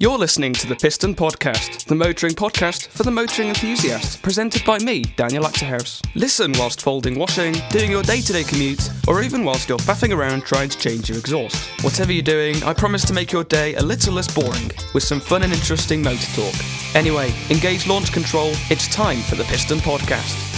You're listening to the Piston Podcast, the motoring podcast for the motoring enthusiast, presented by me, Daniel Achterhuis. Listen whilst folding washing, doing your day to day commute, or even whilst you're faffing around trying to change your exhaust. Whatever you're doing, I promise to make your day a little less boring with some fun and interesting motor talk. Anyway, engage launch control, it's time for the Piston Podcast.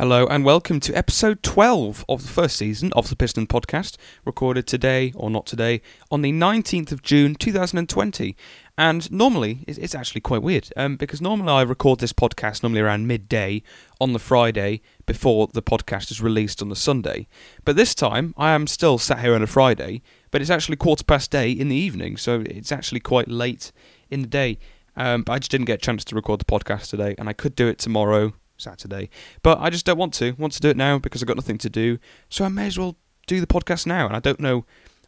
Hello and welcome to episode 12 of the first season of the Piston Podcast, recorded today, or not today, on the 19th of June 2020. And normally, it's actually quite weird, um, because normally I record this podcast normally around midday on the Friday before the podcast is released on the Sunday. But this time, I am still sat here on a Friday, but it's actually quarter past day in the evening, so it's actually quite late in the day. Um, but I just didn't get a chance to record the podcast today, and I could do it tomorrow Saturday. But I just don't want to. want to do it now because I've got nothing to do. So I may as well do the podcast now. And I don't know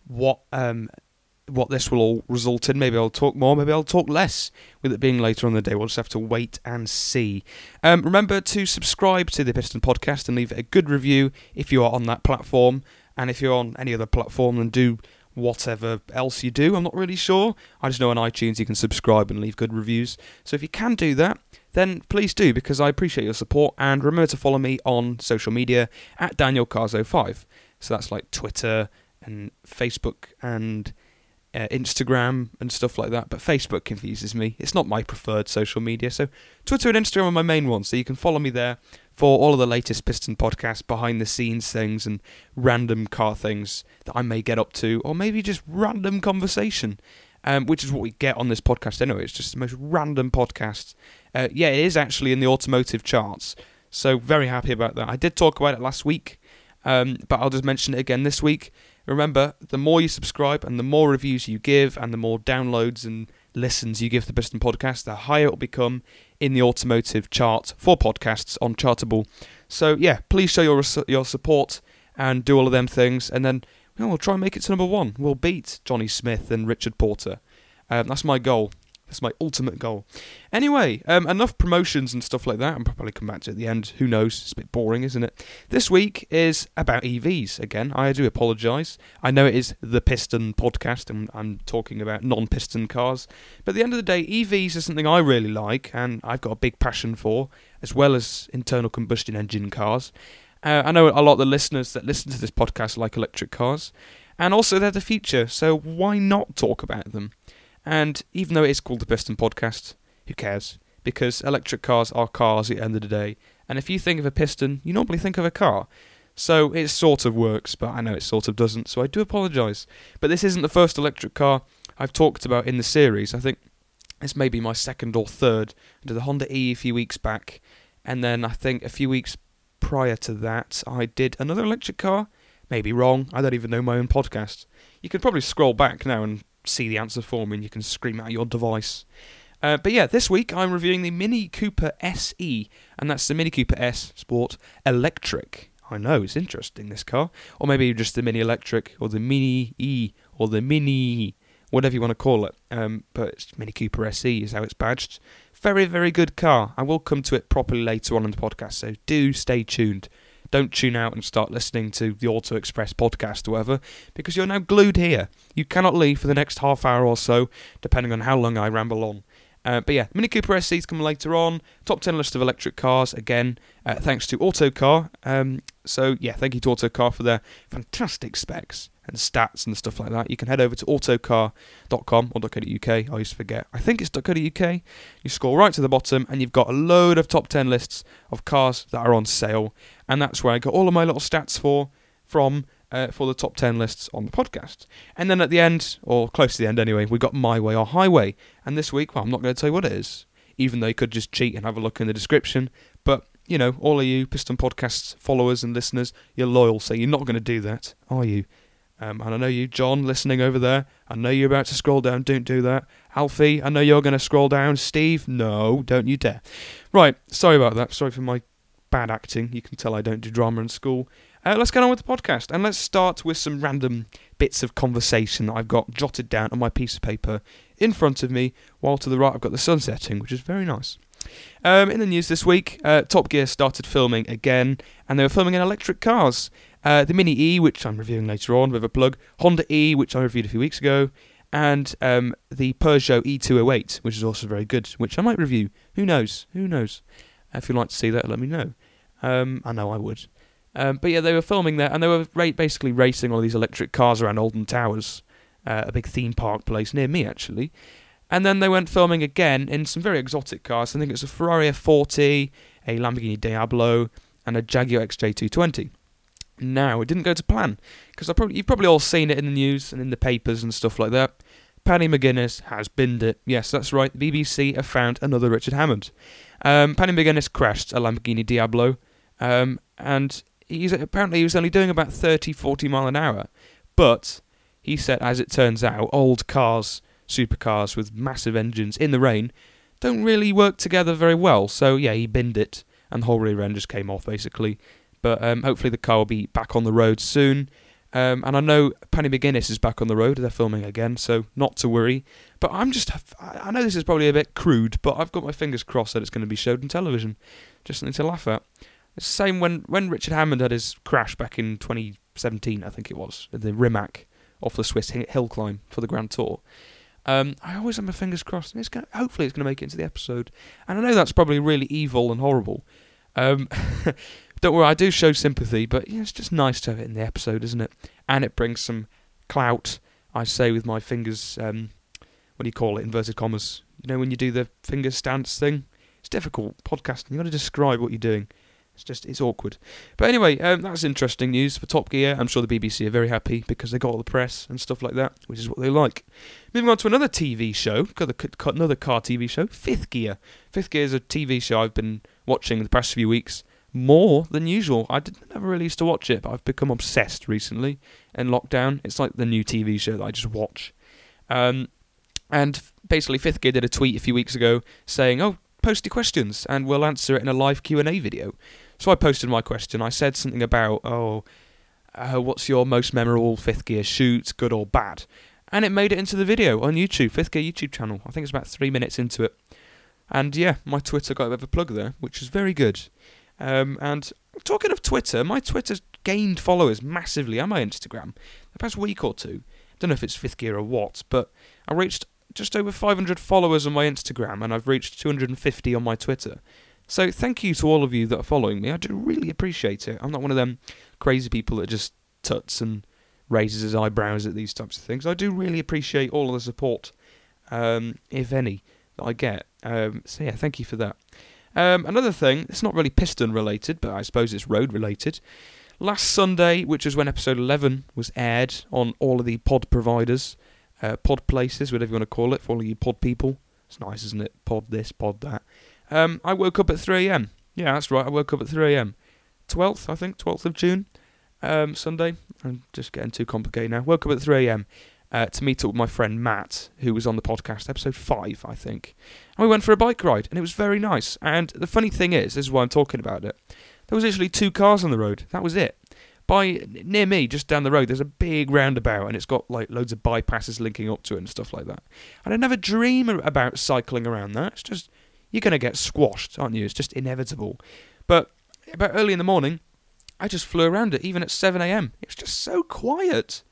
what um what this will all result in. Maybe I'll talk more, maybe I'll talk less. With it being later on the day, we'll just have to wait and see. Um, remember to subscribe to the Piston Podcast and leave a good review if you are on that platform. And if you're on any other platform, then do whatever else you do. I'm not really sure. I just know on iTunes you can subscribe and leave good reviews. So if you can do that, then please do because I appreciate your support. And remember to follow me on social media at Daniel Cars05. So that's like Twitter and Facebook and uh, Instagram and stuff like that. But Facebook confuses me. It's not my preferred social media. So Twitter and Instagram are my main ones. So you can follow me there for all of the latest Piston podcasts, behind the scenes things, and random car things that I may get up to, or maybe just random conversation. Um, which is what we get on this podcast anyway. It's just the most random podcast. Uh, yeah, it is actually in the automotive charts. So very happy about that. I did talk about it last week, um, but I'll just mention it again this week. Remember, the more you subscribe and the more reviews you give and the more downloads and listens you give the Piston podcast, the higher it will become in the automotive chart for podcasts on Chartable. So yeah, please show your your support and do all of them things, and then well, we'll try and make it to number one. We'll beat Jonny Smith and Richard Porter. Um, that's my goal. That's my ultimate goal. Anyway, um, enough promotions and stuff like that. I'll probably come back to it at the end. Who knows? It's a bit boring, isn't it? This week is about EVs. Again, I do apologise. I know it is the Piston podcast, and I'm talking about non-piston cars. But at the end of the day, EVs is something I really like, and I've got a big passion for, as well as internal combustion engine cars. Uh, I know a lot of the listeners that listen to this podcast like electric cars, and also they're the future. So why not talk about them? And even though it is called the Piston Podcast, who cares? Because electric cars are cars at the end of the day. And if you think of a piston, you normally think of a car. So it sort of works, but I know it sort of doesn't, so I do apologise. But this isn't the first electric car I've talked about in the series. I think this may be my second or third. I did the Honda E a few weeks back, and then I think a few weeks prior to that, I did another electric car. Maybe wrong, I don't even know my own podcast. You could probably scroll back now and see the answer for me and you can scream out your device. Uh, but yeah, this week I'm reviewing the Mini Cooper SE, and that's the Mini Cooper S Sport Electric. I know, it's interesting, this car. Or maybe just the Mini Electric, or the Mini E, or the Mini, whatever you want to call it. Um, but Mini Cooper SE is how it's badged. Very, very good car. I will come to it properly later on in the podcast, so do stay tuned don't tune out and start listening to the Auto Express podcast or whatever, because you're now glued here. You cannot leave for the next half hour or so, depending on how long I ramble on. Uh, but yeah, Mini Cooper SE's come later on. Top 10 list of electric cars, again, uh, thanks to Autocar. Um, so yeah, thank you to Autocar for their fantastic specs and stats and stuff like that. You can head over to autocar.com or .co.uk. I always forget. I think it's .co.uk. You scroll right to the bottom and you've got a load of top 10 lists of cars that are on sale. And that's where I got all of my little stats for from uh, for the top 10 lists on the podcast. And then at the end, or close to the end anyway, we got My Way or Highway. And this week, well, I'm not going to tell you what it is, even though you could just cheat and have a look in the description. But, you know, all of you Piston Podcasts followers and listeners, you're loyal, so you're not going to do that, are you? Um, and I know you, John, listening over there. I know you're about to scroll down. Don't do that. Alfie, I know you're going to scroll down. Steve, no, don't you dare. Right, sorry about that. Sorry for my bad acting. You can tell I don't do drama in school. Uh, let's get on with the podcast. And let's start with some random bits of conversation that I've got jotted down on my piece of paper in front of me, while to the right I've got the sun setting, which is very nice. Um, in the news this week, uh, Top Gear started filming again, and they were filming in electric cars. Uh, the Mini E, which I'm reviewing later on with a plug, Honda E, which I reviewed a few weeks ago, and um, the Peugeot E208, which is also very good, which I might review. Who knows? Who knows? If you'd like to see that, let me know. Um, I know I would. Um, but yeah, they were filming there, and they were ra- basically racing all these electric cars around Alton Towers, uh, a big theme park place near me, actually. And then they went filming again in some very exotic cars. I think it's a Ferrari F40, a Lamborghini Diablo, and a Jaguar XJ220. Now, it didn't go to plan because probably, you've probably all seen it in the news and in the papers and stuff like that. Paddy McGuinness has binned it. Yes, that's right. The BBC have found another Richard Hammond. Um, Paddy McGuinness crashed a Lamborghini Diablo, um, and he's apparently he was only doing about 30, 40 mile an hour. But he said, as it turns out, old cars, supercars with massive engines in the rain, don't really work together very well. So yeah, he binned it, and the whole rear end just came off basically. But um, hopefully the car will be back on the road soon. Um, and I know Paddy McGuinness is back on the road. They're filming again, so not to worry. But I'm just, I know this is probably a bit crude, but I've got my fingers crossed that it's going to be showed on television. Just something to laugh at. It's the same when, when Richard Hammond had his crash back in 2017, I think it was, the Rimac off the Swiss hill climb for the Grand Tour. Um, I always have my fingers crossed. It's gonna, hopefully, it's going to make it into the episode. And I know that's probably really evil and horrible. Um, Don't worry, I do show sympathy, but yeah, it's just nice to have it in the episode, isn't it? And it brings some clout, I say with my fingers, um, what do you call it, inverted commas. You know, when you do the finger stance thing? It's difficult, podcasting. You've got to describe what you're doing. It's just, it's awkward. But anyway, um, that's interesting news for Top Gear. I'm sure the BBC are very happy because they got all the press and stuff like that, which is what they like. Moving on to another TV show, got another car TV show, Fifth Gear. Fifth Gear is a TV show I've been watching the past few weeks more than usual. I didn't never really used to watch it, but I've become obsessed recently in lockdown. It's like the new TV show that I just watch. Um, and basically, Fifth Gear did a tweet a few weeks ago saying, "Oh, post your questions and we'll answer it in a live Q and A video." So I posted my question. I said something about, "Oh, uh, what's your most memorable Fifth Gear shoot, good or bad?" And it made it into the video on YouTube, Fifth Gear YouTube channel. I think it's about three minutes into it. And yeah, my Twitter got a bit of a plug there, which is very good. Um, and talking of Twitter, my Twitter's gained followers massively on my Instagram the past week or two. I don't know if it's fifth gear or what, but I reached just over 500 followers on my Instagram and I've reached 250 on my Twitter. So thank you to all of you that are following me. I do really appreciate it. I'm not one of them crazy people that just tuts and raises his eyebrows at these types of things. I do really appreciate all of the support, um, if any, that I get. Um, so yeah, thank you for that. Um, another thing, it's not really piston related, but I suppose it's road related. Last Sunday, which was when episode 11 was aired on all of the pod providers, uh, pod places, whatever you want to call it, for all of you pod people. It's nice, isn't it? Pod this, pod that. Um, I woke up at 3am. Yeah, that's right, I woke up at 3am. 12th, I think, 12th of June, um, Sunday. I'm just getting too complicated now. Woke up at 3am uh, to meet up with my friend Matt, who was on the podcast, episode 5, I think. And we went for a bike ride, and it was very nice. And the funny thing is, this is why I'm talking about it, there was literally two cars on the road. That was it. By near me, just down the road, there's a big roundabout, and it's got like loads of bypasses linking up to it and stuff like that. And I never dream about cycling around that. It's just you're gonna get squashed, aren't you? It's just inevitable. But about early in the morning, I just flew around it, even at 7 a.m. It was just so quiet.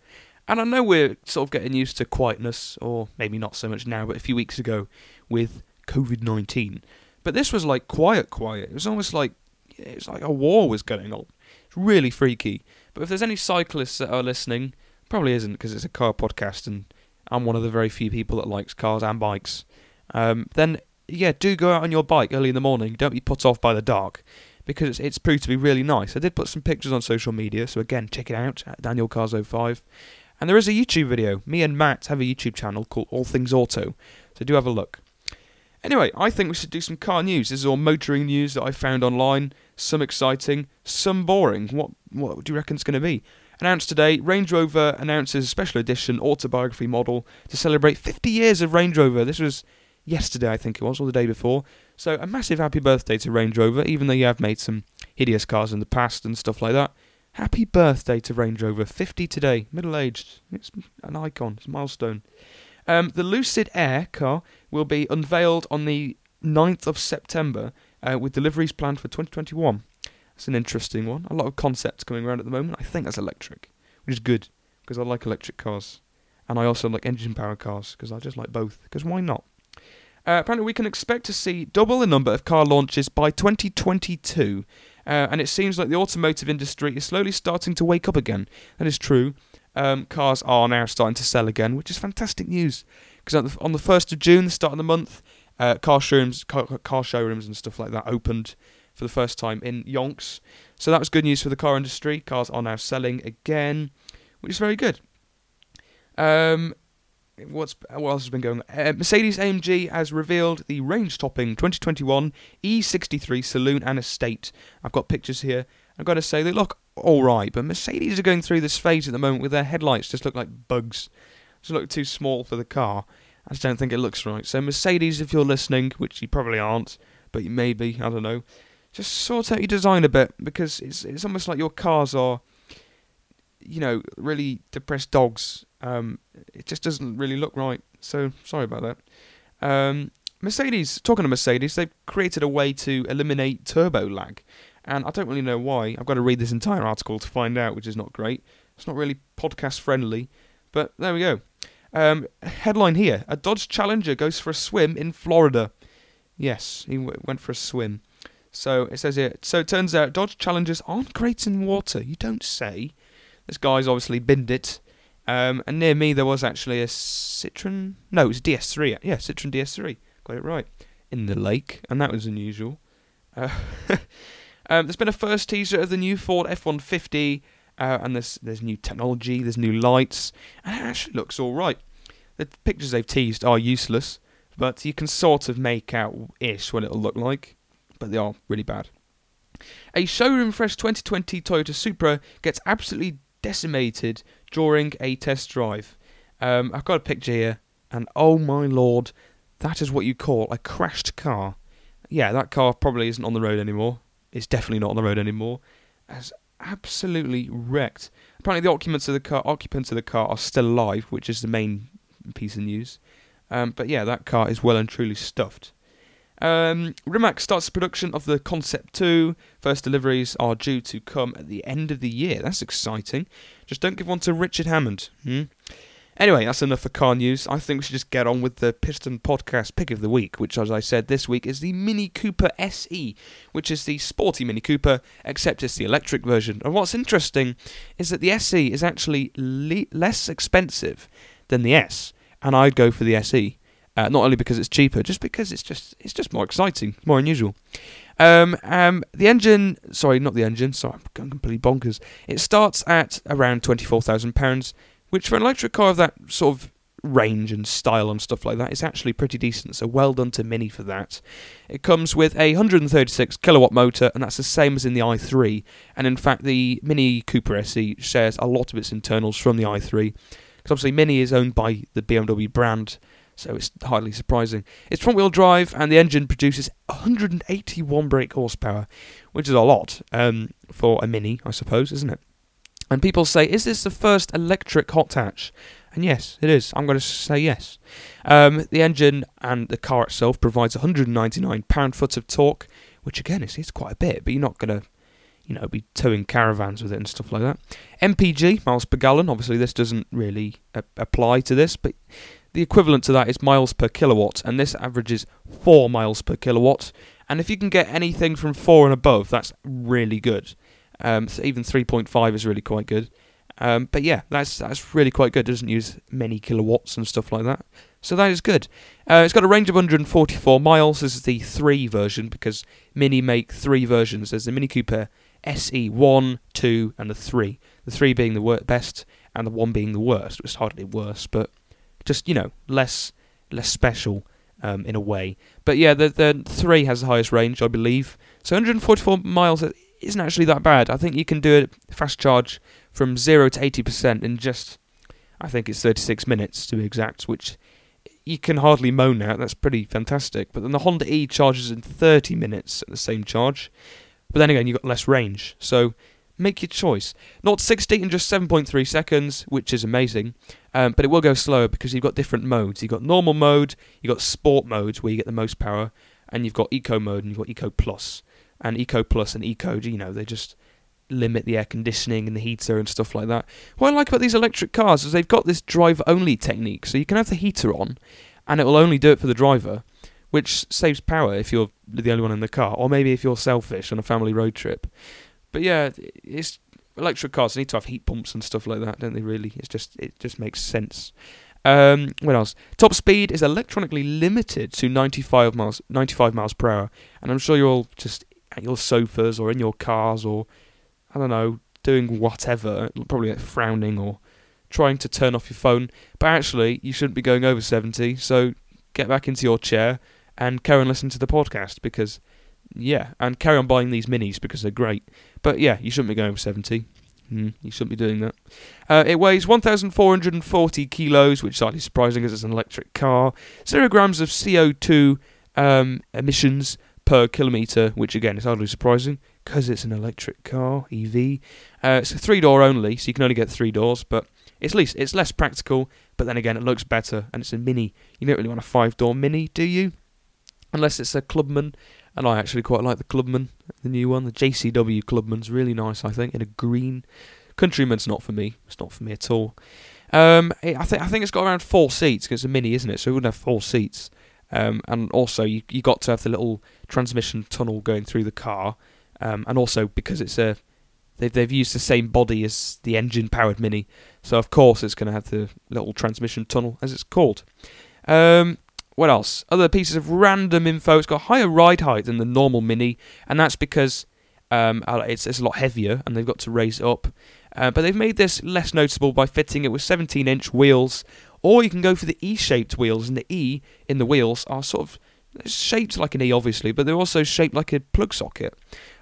And I know we're sort of getting used to quietness, or maybe not so much now, but a few weeks ago with COVID 19. But this was like quiet, quiet. It was almost like it's like a war was going on. It's really freaky. But if there's any cyclists that are listening, probably isn't because it's a car podcast and I'm one of the very few people that likes cars and bikes. Um, then yeah, do go out on your bike early in the morning. Don't be put off by the dark because it's, it's proved to be really nice. I did put some pictures on social media, so again, check it out at Daniel Cars 05. And there is a YouTube video. Me and Matt have a YouTube channel called All Things Auto, so do have a look. Anyway, I think we should do some car news. This is all motoring news that I found online. Some exciting, some boring. What what do you reckon it's going to be? Announced today, Range Rover announces a special edition autobiography model to celebrate 50 years of Range Rover. This was yesterday, I think it was, or the day before. So a massive happy birthday to Range Rover, even though you have made some hideous cars in the past and stuff like that. Happy birthday to Range Rover, 50 today, middle aged. It's an icon, it's a milestone. Um, the Lucid Air car will be unveiled on the 9th of September uh, with deliveries planned for 2021. That's an interesting one. A lot of concepts coming around at the moment. I think that's electric, which is good because I like electric cars. and I also like engine power cars because I just like both. Because why not? Uh, apparently, we can expect to see double the number of car launches by 2022. Uh, and it seems like the automotive industry is slowly starting to wake up again. That is true. Um, cars are now starting to sell again, which is fantastic news. Because on the 1st of June, the start of the month, uh, car showrooms, car, car, showrooms and stuff like that opened for the first time in Yonks. So that was good news for the car industry. Cars are now selling again, which is very good. Um, what's what else has been going on? Uh, Mercedes AMG has revealed the range-topping 2021 E63 Saloon and Estate. I've got pictures here. I've got to say they look all right, but Mercedes are going through this phase at the moment with their headlights just look like bugs. Just look too small for the car. I just don't think it looks right. So Mercedes, if you're listening, which you probably aren't, but you may be, I don't know, just sort out your design a bit because it's it's almost like your cars are, you know, really depressed dogs um, it just doesn't really look right. So sorry about that. Um, Mercedes, talking to Mercedes, they've created a way to eliminate turbo lag. And I don't really know why. I've got to read this entire article to find out, which is not great. It's not really podcast friendly. But there we go. Um, headline here A Dodge Challenger goes for a swim in Florida. Yes, he w- went for a swim. So it says here. So it turns out Dodge Challengers aren't great in water. You don't say. This guy's obviously binned it um, and near me there was actually a Citroen. No, it was DS3. Yeah, Citroen DS3. Got it right. In the lake, and that was unusual. Uh, um, there's been a first teaser of the new Ford F150, uh, and there's there's new technology, there's new lights, and it actually looks all right. The pictures they've teased are useless, but you can sort of make out ish what it'll look like, but they are really bad. A showroom fresh 2020 Toyota Supra gets absolutely decimated during a test drive. Um, I've got a picture here, and oh my lord, that is what you call a crashed car. Yeah, that car probably isn't on the road anymore. It's definitely not on the road anymore. It's absolutely wrecked. Apparently, the occupants of the car, occupants of the car, are still alive, which is the main piece of news. Um, but yeah, that car is well and truly stuffed. Um, Rimac starts production of the Concept 2. First deliveries are due to come at the end of the year. That's exciting. Just don't give one to Richard Hammond. Hmm? Anyway, that's enough for car news. I think we should just get on with the Piston Podcast pick of the week, which, as I said this week, is the Mini Cooper SE, which is the sporty Mini Cooper, except it's the electric version. And what's interesting is that the SE is actually le- less expensive than the S, and I'd go for the SE. Uh, not only because it's cheaper, just because it's just it's just more exciting, more unusual. Um, um, the engine, sorry, not the engine. Sorry, I'm going completely bonkers. It starts at around twenty four thousand pounds, which for an electric car of that sort of range and style and stuff like that is actually pretty decent. So well done to Mini for that. It comes with a 136 kilowatt motor, and that's the same as in the i3. And in fact, the Mini Cooper SE shares a lot of its internals from the i3, because obviously Mini is owned by the BMW brand so it's hardly surprising. It's front wheel drive, and the engine produces 181 brake horsepower, which is a lot um, for a Mini, I suppose, isn't it? And people say, is this the first electric hot hatch? And yes, it is. I'm going to say yes. Um, the engine and the car itself provides 199 pound-foot of torque, which again is, is quite a bit, but you're not going to you know, be towing caravans with it and stuff like that. MPG, miles per gallon, obviously this doesn't really uh, apply to this, but the equivalent to that is miles per kilowatt, and this averages 4 miles per kilowatt. And if you can get anything from 4 and above, that's really good. Um, so even 3.5 is really quite good. Um, but yeah, that's that's really quite good. It doesn't use many kilowatts and stuff like that. So that is good. Uh, it's got a range of 144 miles. This is the 3 version because Mini make 3 versions. There's the Mini Cooper SE 1, 2, and the 3. The 3 being the wor- best and the 1 being the worst. It's hardly worse, but just you know less less special um, in a way. But yeah, the the three has the highest range, I believe. So 144 miles isn't actually that bad. I think you can do a fast charge from zero to 80% in just, I think it's 36 minutes to be exact, which you can hardly moan at. That's pretty fantastic. But then the Honda E charges in 30 minutes at the same charge. But then again, you've got less range. So make your choice. Not 60 in just 7.3 seconds, which is amazing. Um, but it will go slower because you've got different modes. You've got normal mode, you've got sport mode where you get the most power, and you've got eco mode and you've got eco plus. And eco plus and eco, you know, they just limit the air conditioning and the heater and stuff like that. What I like about these electric cars is they've got this drive only technique, so you can have the heater on, and it will only do it for the driver, which saves power if you're the only one in the car, or maybe if you're selfish on a family road trip. But yeah, it's electric cars need to have heat pumps and stuff like that, don't they? Really, it's just it just makes sense. Um, what else? Top speed is electronically limited to 95 miles 95 miles per hour, and I'm sure you're all just at your sofas or in your cars or I don't know doing whatever, probably frowning or trying to turn off your phone. But actually, you shouldn't be going over 70, so get back into your chair and carry on listening to the podcast because yeah, and carry on buying these minis because they're great. But yeah, you shouldn't be going for 70. Mm, you shouldn't be doing that. Uh, it weighs 1,440 kilos, which is slightly surprising as it's an electric car. Zero grams of CO2 um, emissions per kilometre, which again is hardly surprising because it's an electric car, EV. Uh, it's a three door only, so you can only get three doors, but it's least it's less practical. But then again, it looks better, and it's a mini. You don't really want a five door mini, do you? Unless it's a Clubman, and I actually quite like the Clubman, the new one, the JCW Clubman's really nice, I think, in a green. Countryman's not for me. It's not for me at all. Um, I think I think it's got around four seats because it's a mini, isn't it? So it wouldn't have four seats. Um, and also you you got to have the little transmission tunnel going through the car, um, and also because it's a they've they've used the same body as the engine powered mini, so of course it's going to have the little transmission tunnel as it's called. Um, what else? Other pieces of random info. It's got higher ride height than the normal Mini, and that's because um, it's, it's a lot heavier and they've got to raise it up. Uh, but they've made this less noticeable by fitting it with 17 inch wheels, or you can go for the E shaped wheels, and the E in the wheels are sort of shaped like an E, obviously, but they're also shaped like a plug socket.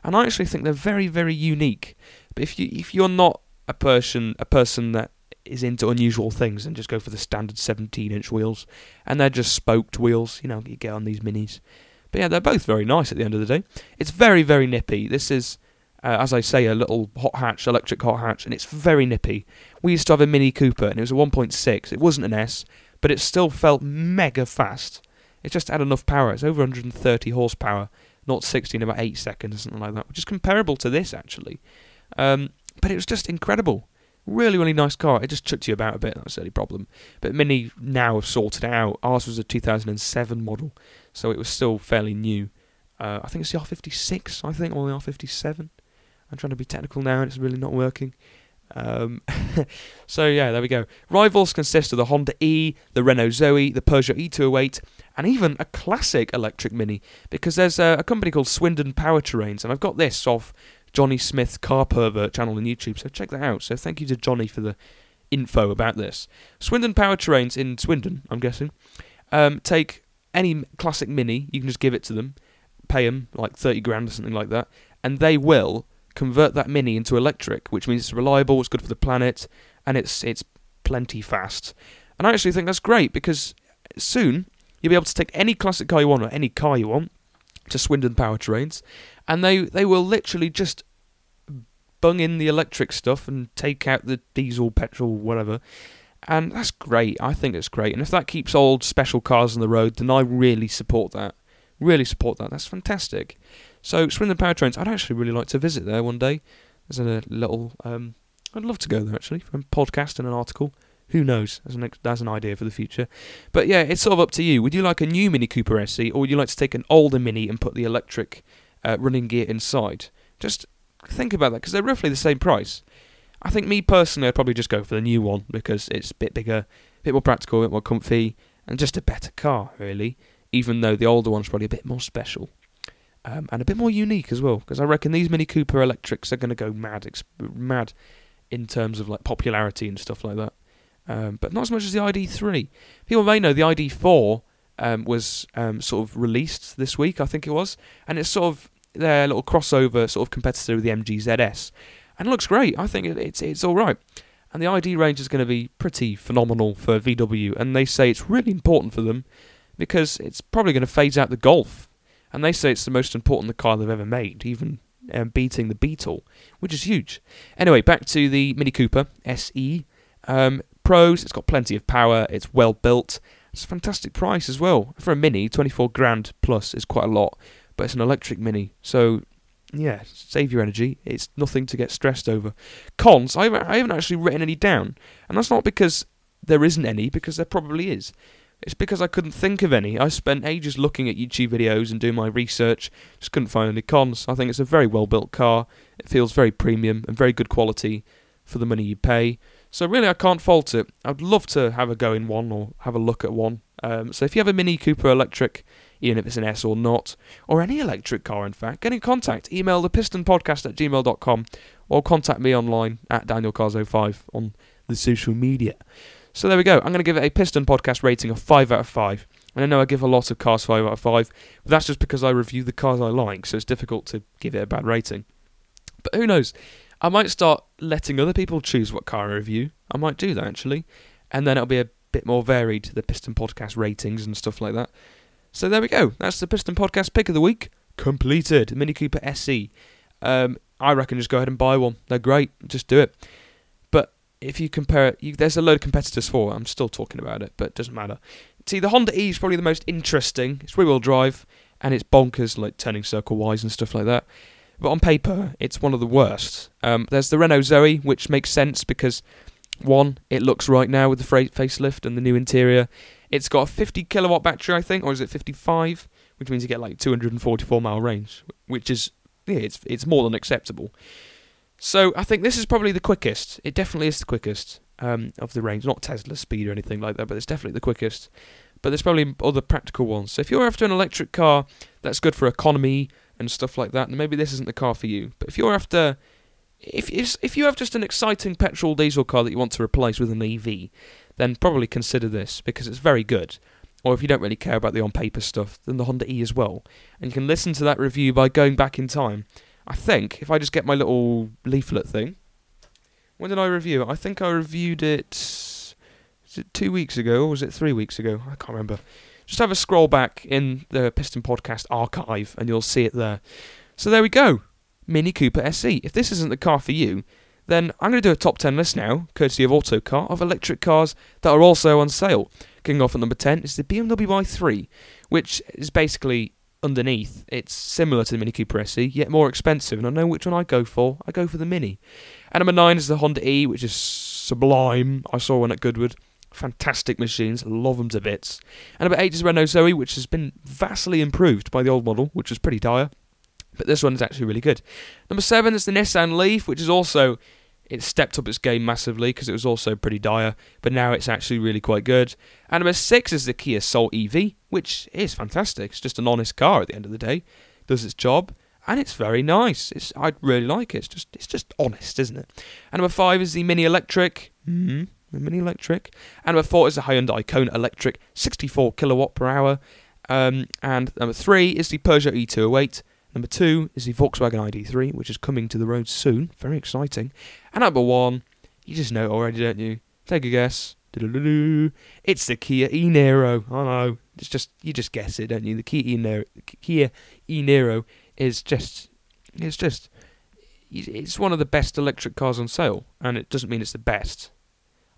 And I actually think they're very, very unique. But if you if you're not a person a person that is into unusual things and just go for the standard 17 inch wheels. And they're just spoked wheels, you know, you get on these minis. But yeah, they're both very nice at the end of the day. It's very, very nippy. This is, uh, as I say, a little hot hatch, electric hot hatch, and it's very nippy. We used to have a Mini Cooper, and it was a 1.6. It wasn't an S, but it still felt mega fast. It just had enough power. It's over 130 horsepower, not 60 in about 8 seconds or something like that, which is comparable to this, actually. Um, but it was just incredible. Really, really nice car. It just chucked you about a bit. That's the only problem. But Mini now have sorted out. Ours was a 2007 model, so it was still fairly new. Uh, I think it's the R56, I think, or the R57. I'm trying to be technical now, and it's really not working. Um, so yeah, there we go. Rivals consist of the Honda E, the Renault Zoe, the Peugeot E208, and even a classic electric Mini. Because there's a, a company called Swindon Powertrains, and I've got this off Jonny Smith Car Pervert channel on YouTube, so check that out. So thank you to Jonny for the info about this. Swindon Powertrains in Swindon, I'm guessing, um, take any classic Mini, you can just give it to them, pay them like 30 grand or something like that, and they will convert that Mini into electric, which means it's reliable, it's good for the planet, and it's it's plenty fast. And I actually think that's great because soon you'll be able to take any classic car you want or any car you want to Swindon Powertrains, and they they will literally just bung in the electric stuff and take out the diesel, petrol, whatever. And that's great. I think it's great. And if that keeps old special cars on the road, then I really support that. Really support that. That's fantastic. So Swindon Powertrains, I'd actually really like to visit there one day. There's a little. Um, I'd love to go there actually for a podcast and an article. Who knows? That's an, that's an idea for the future. But yeah, it's sort of up to you. Would you like a new Mini Cooper SE, or would you like to take an older Mini and put the electric uh, running gear inside? Just think about that because they're roughly the same price. I think me personally, I'd probably just go for the new one because it's a bit bigger, a bit more practical, a bit more comfy, and just a better car, really. Even though the older one's probably a bit more special. Um, and a bit more unique as well, because I reckon these Mini Cooper electrics are going to go mad, mad in terms of like popularity and stuff like that um, but not as much as the ID3. People may know the ID4 um, was um, sort of released this week, I think it was, and it's sort of their little crossover sort of competitor with the MG ZS, and it looks great. I think it, it's it's all right. And the ID range is going to be pretty phenomenal for VW, and they say it's really important for them because it's probably going to phase out the Golf, and they say it's the most important car they've ever made, even um, beating the Beetle, which is huge. Anyway, back to the Mini Cooper SE. Um, pros. It's got plenty of power. It's well built. It's a fantastic price as well for a mini. Twenty four grand plus is quite a lot, but it's an electric mini, so yeah, save your energy. It's nothing to get stressed over. Cons, I haven't, I haven't actually written any down, and that's not because there isn't any, because there probably is. It's because I couldn't think of any. I spent ages looking at YouTube videos and doing my research, just couldn't find any cons. I think it's a very well built car. It feels very premium and very good quality for the money you pay. So really, I can't fault it. I'd love to have a go in one or have a look at one. Um, so if you have a Mini Cooper electric, even if it's an S or not, or any electric car, in fact, get in contact. Email the pistonpodcast at gmail.com or contact me online at danielcars05 on the social media. So there we go. I'm going to give it a Piston Podcast rating of 5 out of 5. And I know I give a lot of cars 5 out of 5, but that's just because I review the cars I like, so it's difficult to give it a bad rating. But who knows? I might start letting other people choose what car I review. I might do that actually. And then it'll be a bit more varied, the Piston Podcast ratings and stuff like that. So there we go. That's the Piston Podcast pick of the week. Completed. Mini Cooper SE. Um, I reckon just go ahead and buy one. They're great. Just do it. But if you compare it, you, there's a load of competitors for it. I'm still talking about it, but it doesn't matter. See, the Honda E is probably the most interesting. It's rear wheel drive and it's bonkers, like turning circle wise and stuff like that. But on paper, it's one of the worst. Um, there's the Renault Zoe, which makes sense because one, it looks right now with the facelift and the new interior. It's got a 50 kilowatt battery, I think, or is it 55? Which means you get like 244 mile range, which is yeah, it's it's more than acceptable. So I think this is probably the quickest. It definitely is the quickest um, of the range. Not Tesla speed or anything like that, but it's definitely the quickest. But there's probably other practical ones. So if you're after an electric car that's good for economy and stuff like that, then maybe this isn't the car for you. But if you're after if if you have just an exciting petrol diesel car that you want to replace with an EV, then probably consider this because it's very good. Or if you don't really care about the on paper stuff, then the Honda E as well. And you can listen to that review by going back in time. I think if I just get my little leaflet thing. When did I review it? I think I reviewed it. Is it two weeks ago or was it three weeks ago? I can't remember. Just have a scroll back in the Piston Podcast archive and you'll see it there. So there we go. Mini Cooper SE. If this isn't the car for you, then I'm going to do a top 10 list now, courtesy of Autocar, of electric cars that are also on sale. Kicking off at number 10 is the BMW i3, which is basically underneath. It's similar to the Mini Cooper SE, yet more expensive, and I know which one I go for. I go for the Mini. And number 9 is the Honda E, which is sublime. I saw one at Goodwood. Fantastic machines, love them to bits. And number 8 is Renault Zoe, which has been vastly improved by the old model, which was pretty dire but this one is actually really good. Number seven is the Nissan Leaf, which is also it stepped up its game massively because it was also pretty dire, but now it's actually really quite good. And number six is the Kia Soul EV, which is fantastic. It's just an honest car at the end of the day, does its job, and it's very nice. It's I really like it. It's just it's just honest, isn't it? And number five is the Mini Electric. Mm-hmm. The Mini Electric. And number four is the Hyundai Kona Electric, 64 kilowatt per hour. Um, and number three is the Peugeot E208, Number two is the Volkswagen ID3, which is coming to the road soon. Very exciting. And number one, you just know it already, don't you? Take a guess. It's the Kia e-Niro. I know. It's just you just guess it, don't you? The Kia e-Niro, Kia e-Niro is just it's just it's one of the best electric cars on sale, and it doesn't mean it's the best.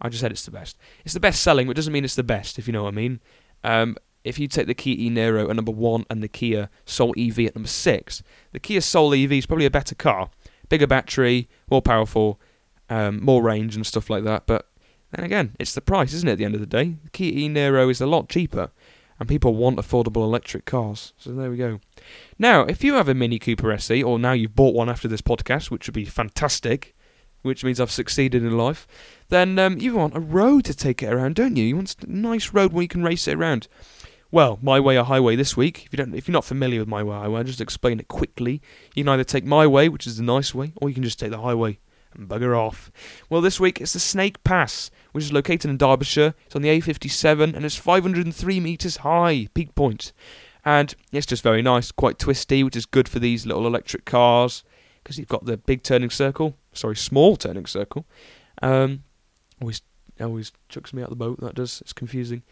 I just said it's the best. It's the best selling, but doesn't mean it's the best, if you know what I mean. Um, if you take the Kia e-Niro at number one and the Kia Soul EV at number six, the Kia Soul EV is probably a better car, bigger battery, more powerful, um, more range and stuff like that. But then again, it's the price, isn't it? At the end of the day, the Kia e-Niro is a lot cheaper, and people want affordable electric cars. So there we go. Now, if you have a Mini Cooper SE, or now you've bought one after this podcast, which would be fantastic, which means I've succeeded in life, then um, you want a road to take it around, don't you? You want a nice road where you can race it around. Well, My Way or Highway this week. If you don't, if you're not familiar with My Way or Highway, I'll just explain it quickly. You can either take My Way, which is the nice way, or you can just take the highway and bugger off. Well, this week it's the Snake Pass, which is located in Derbyshire. It's on the A57 and it's 503 metres high, peak point. And it's just very nice, quite twisty, which is good for these little electric cars because you've got the big turning circle, sorry, small turning circle. Um, always, always chucks me out the boat. That does. It's confusing.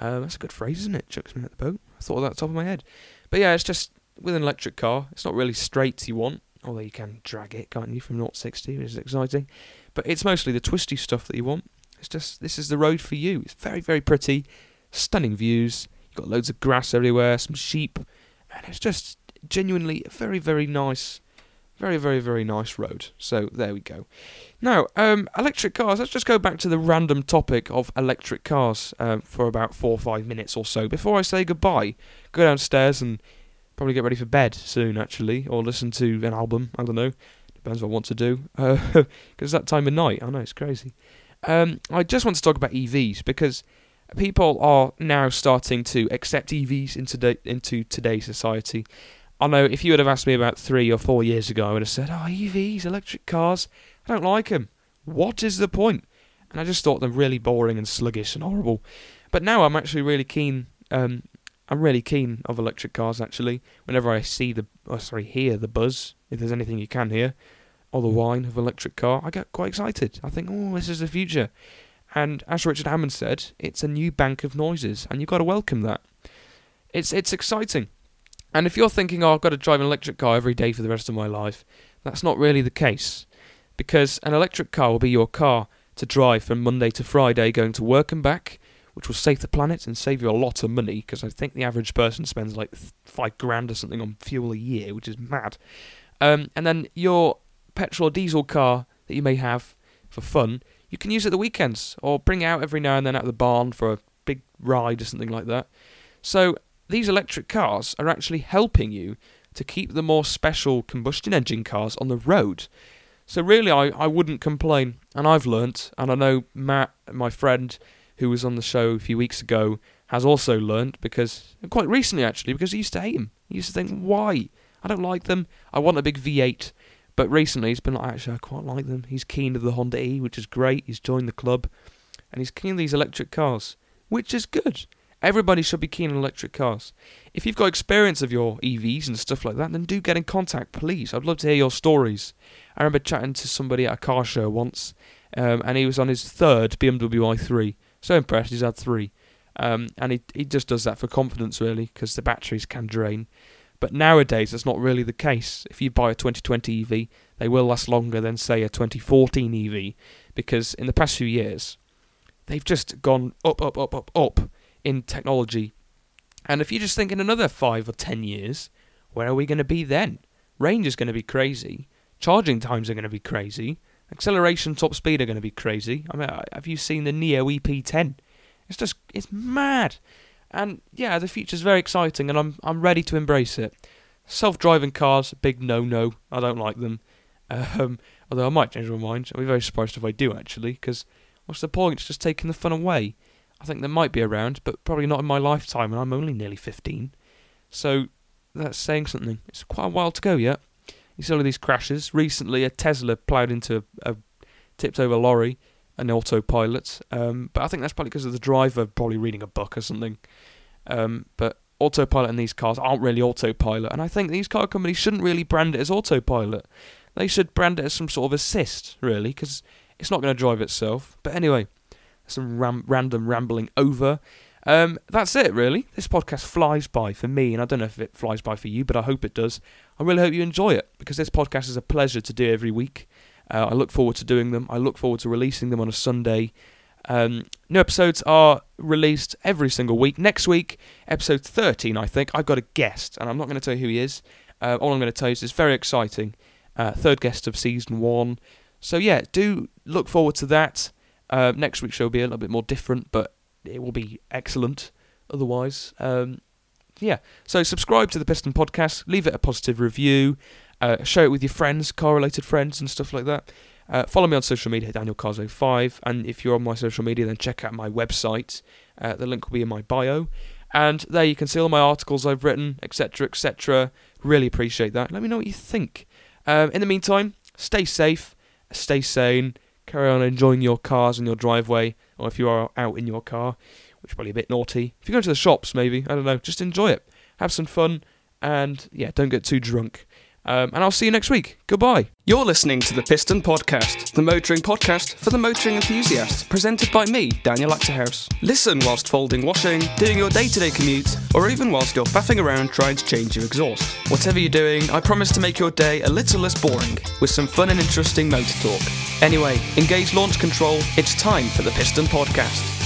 Uh, that's a good phrase, isn't it? Chucks me out the boat. I thought of that top of my head. But yeah, it's just with an electric car, it's not really straight you want, although you can drag it, can't you, from 0 60, which is exciting. But it's mostly the twisty stuff that you want. It's just, this is the road for you. It's very, very pretty, stunning views. You've got loads of grass everywhere, some sheep, and it's just genuinely a very, very nice Very, very, very nice road. So there we go. Now, um, electric cars. Let's just go back to the random topic of electric cars um, for about four or five minutes or so before I say goodbye. Go downstairs and probably get ready for bed soon, actually, or listen to an album. I don't know. Depends what I want to do. Because uh, it's that time of night. I know it's crazy. Um, I just want to talk about EVs because people are now starting to accept EVs into into today's society. I know if you would have asked me about three or four years ago, I would have said, "Oh, EVs, electric cars. I don't like them. What is the point?" And I just thought them really boring and sluggish and horrible. But now I'm actually really keen. Um, I'm really keen of electric cars. Actually, whenever I see the, oh, sorry, hear the buzz, if there's anything you can hear, or the whine of electric car, I get quite excited. I think, oh, this is the future. And as Richard Hammond said, it's a new bank of noises, and you've got to welcome that. It's it's exciting. And if you're thinking, oh, I've got to drive an electric car every day for the rest of my life, that's not really the case. Because an electric car will be your car to drive from Monday to Friday going to work and back, which will save the planet and save you a lot of money, because I think the average person spends like five grand or something on fuel a year, which is mad. Um, and then your petrol or diesel car that you may have for fun you can use it the weekends or bring out every now and then out of the barn for a big ride or something like that. So these electric cars are actually helping you to keep the more special combustion engine cars on the road. So really, I, I wouldn't complain. And I've learnt, and I know Matt, my friend, who was on the show a few weeks ago, has also learnt because quite recently actually, because he used to hate them. He used to think, why? I don't like them. I want a big V8. But recently he's been like, actually, I quite like them. He's keen to the Honda E, which is great. He's joined the club. And he's keen on these electric cars, which is good. Everybody should be keen on electric cars. If you've got experience of your EVs and stuff like that, then do get in contact, please. I'd love to hear your stories. I remember chatting to somebody at a car show once, um, and he was on his third BMW i3. So impressed, he's had three. Um, and he, he just does that for confidence, really, because the batteries can drain. But nowadays, that's not really the case. If you buy a 2020 EV, they will last longer than, say, a 2014 EV, because in the past few years, they've just gone up, up, up, up, up in technology. And if you just think in another five or ten years, where are we going to be then? Range is going to be crazy. Charging times are going to be crazy. Acceleration, top speed are going to be crazy. I mean, have you seen the NIO EP10? It's just, it's mad. And yeah, the future's very exciting, and I'm I'm ready to embrace it. Self-driving cars, big no-no. I don't like them. Um, although I might change my mind. I'll be very surprised if I do actually, because what's the point? It's just taking the fun away. I think they might be around, but probably not in my lifetime, and I'm only nearly 15. So that's saying something. It's quite a while to go yet. You see all of these crashes. Recently, a Tesla ploughed into a, a tipped over lorry an autopilot. Um, but I think that's probably because of the driver probably reading a book or something. Um, but autopilot in these cars aren't really autopilot, and I think these car companies shouldn't really brand it as autopilot. They should brand it as some sort of assist, really, because it's not going to drive itself. But anyway, some ram- random rambling over. Um, that's it, really. This podcast flies by for me, and I don't know if it flies by for you, but I hope it does. I really hope you enjoy it because this podcast is a pleasure to do every week. Uh, I look forward to doing them. I look forward to releasing them on a Sunday. Um, new episodes are released every single week. Next week, episode 13, I think, I've got a guest, and I'm not going to tell you who he is. Uh, all I'm going to tell you is it's very exciting. Uh, third guest of season one. So, yeah, do look forward to that. Uh, next week's show will be a little bit more different, but it will be excellent otherwise. Um, yeah, so subscribe to the Piston Podcast, leave it a positive review, uh, share it with your friends, car related friends, and stuff like that. Uh, follow me on social media, Daniel Cars 05 and if you're on my social media, then check out my website. Uh, the link will be in my bio. And there you can see all my articles I've written, etc., etc. Really appreciate that. Let me know what you think. Um, in the meantime, stay safe, stay sane, carry on enjoying your cars and your driveway, or if you are out in your car, which is probably a bit naughty. If you go to the shops, maybe, I don't know, just enjoy it. Have some fun, and yeah, don't get too drunk. Um, and I'll see you next week. Goodbye. You're listening to the Piston Podcast, the motoring podcast for the motoring enthusiast, presented by me, Daniel Achterhuis. Listen whilst folding washing, doing your day to day commute, or even whilst you're faffing around trying to change your exhaust. Whatever you're doing, I promise to make your day a little less boring with some fun and interesting motor talk. Anyway, engage launch control. It's time for the Piston Podcast.